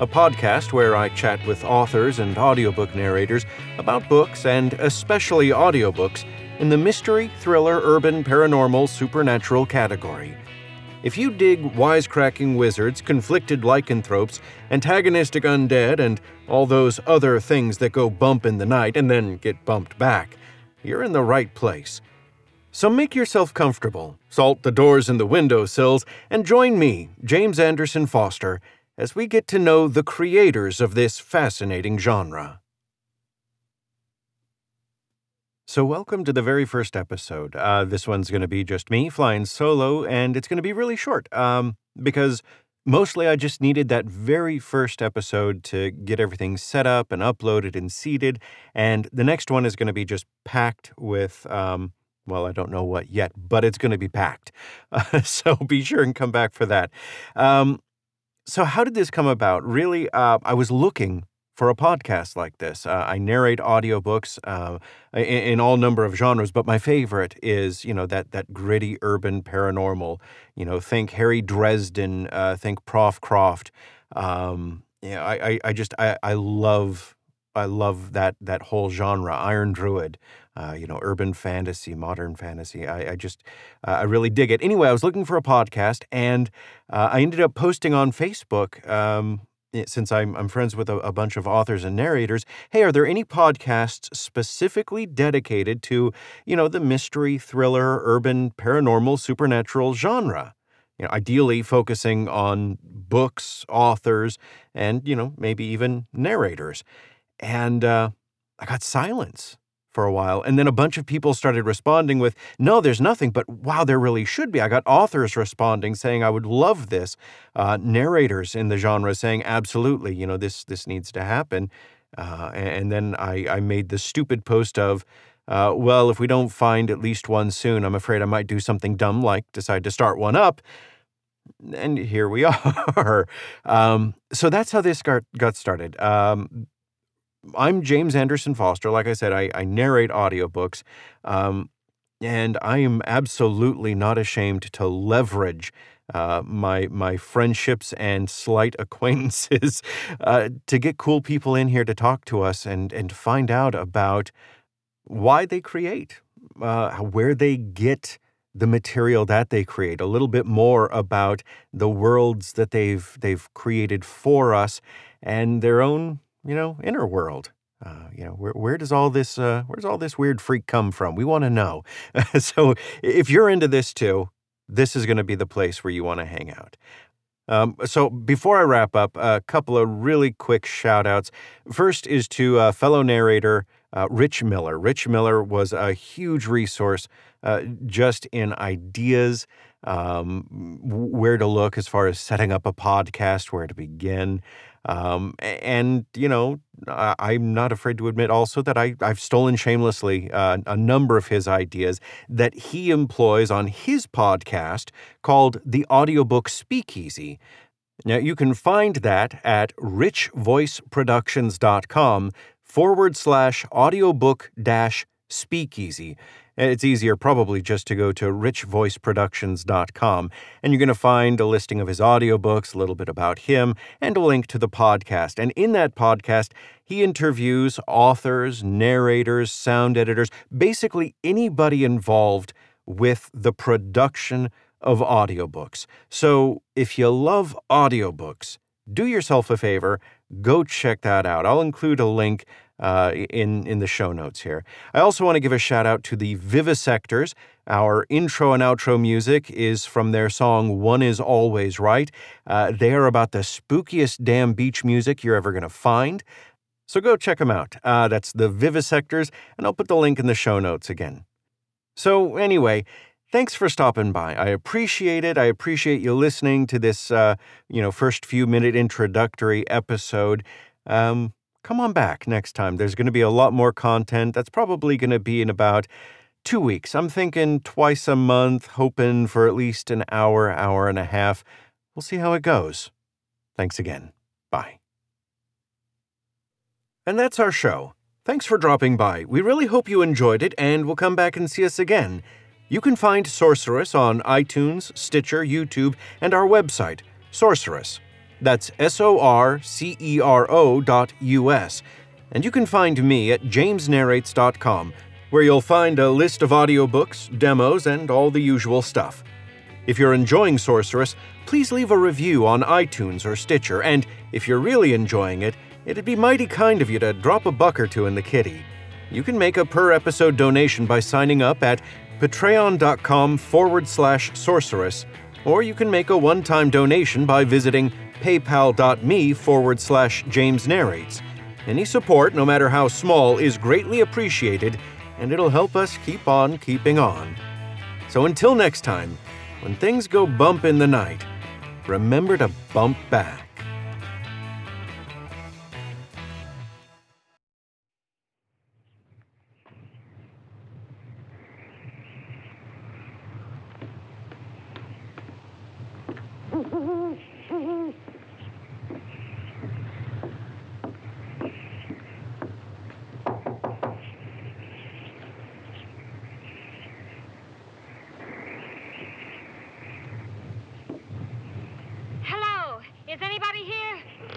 a podcast where I chat with authors and audiobook narrators about books and especially audiobooks in the mystery, thriller, urban, paranormal, supernatural category. If you dig wisecracking wizards, conflicted lycanthropes, antagonistic undead, and all those other things that go bump in the night and then get bumped back, you're in the right place. So make yourself comfortable, salt the doors and the window sills, and join me, James Anderson Foster, as we get to know the creators of this fascinating genre. So, welcome to the very first episode. Uh, this one's going to be just me flying solo, and it's going to be really short um, because mostly I just needed that very first episode to get everything set up and uploaded and seeded. And the next one is going to be just packed with. Um, well, I don't know what yet, but it's going to be packed. Uh, so be sure and come back for that. Um, so, how did this come about? Really, uh, I was looking for a podcast like this. Uh, I narrate audiobooks uh, in, in, all number of genres, but my favorite is, you know, that that gritty urban paranormal. You know, think Harry Dresden, uh, think Prof Croft. Um, yeah, I, I, I just I, I love I love that that whole genre. Iron Druid uh, you know, urban fantasy, modern fantasy. I, I just, uh, I really dig it. Anyway, I was looking for a podcast, and uh, I ended up posting on Facebook. Um, eh, since I'm, I'm friends with a, a, bunch of authors and narrators, hey, are there any podcasts specifically dedicated to, you know, the mystery, thriller, urban, paranormal, supernatural genre? You know, ideally focusing on books, authors, and you know, maybe even narrators. And uh, I got silence for a while. And then a bunch of people started responding with, no, there's nothing, but wow, there really should be. I got authors responding saying, I would love this. Uh, narrators in the genre saying, absolutely, you know, this, this needs to happen. Uh, and then I, I made the stupid post of, uh, well, if we don't find at least one soon, I'm afraid I might do something dumb like decide to start one up. And here we are. um, so that's how this got, got started. Um, I'm James Anderson Foster. Like I said, I, I narrate audiobooks. Um, and I am absolutely not ashamed to leverage uh, my my friendships and slight acquaintances uh, to get cool people in here to talk to us and and find out about why they create, uh, where they get the material that they create, a little bit more about the worlds that they've they've created for us, and their own you know, inner world. Uh, you know, where, where does all this uh, where does all this weird freak come from? We want to know. so if you're into this too, this is going to be the place where you want to hang out. Um, so before I wrap up, a couple of really quick shout outs. First is to uh, fellow narrator uh, Rich Miller. Rich Miller was a huge resource uh, just in ideas, um, where to look as far as setting up a podcast, where to begin. Um, and, you know, I'm not afraid to admit also that I, I've stolen shamelessly uh, a number of his ideas that he employs on his podcast called The Audiobook Speakeasy. Now, you can find that at richvoiceproductions.com forward slash audiobook dash speakeasy. It's easier probably just to go to richvoiceproductions.com and you're going to find a listing of his audiobooks, a little bit about him, and a link to the podcast. And in that podcast, he interviews authors, narrators, sound editors, basically anybody involved with the production of audiobooks. So if you love audiobooks, do yourself a favor, go check that out. I'll include a link uh, in, in the show notes here. I also want to give a shout out to the Vivisectors. Our intro and outro music is from their song One Is Always Right. Uh, they are about the spookiest damn beach music you're ever going to find. So go check them out. Uh, that's the Vivisectors, and I'll put the link in the show notes again. So, anyway, thanks for stopping by. I appreciate it. I appreciate you listening to this, uh, you know, first few minute introductory episode. Um, come on back next time. There's going to be a lot more content. That's probably going to be in about two weeks. I'm thinking twice a month, hoping for at least an hour, hour and a half. We'll see how it goes. Thanks again. Bye. And that's our show. Thanks for dropping by. We really hope you enjoyed it and will come back and see us again. You can find Sorcero on iTunes, Stitcher, YouTube, and our website, Sorcero. That's S O R C E R O dot U S. And you can find me at jamesnarrates.com, where you'll find a list of audiobooks, demos, and all the usual stuff. If you're enjoying Sorcero, please leave a review on iTunes or Stitcher, and if you're really enjoying it, it'd be mighty kind of you to drop a buck or two in the kitty. You can make a per episode donation by signing up at patreon.com forward slash sorcero, or you can make a one time donation by visiting paypal.me forward slash James Narrates. Any support, no matter how small, is greatly appreciated, and it'll help us keep on keeping on. So until next time, when things go bump in the night, remember to bump back. Is anybody here?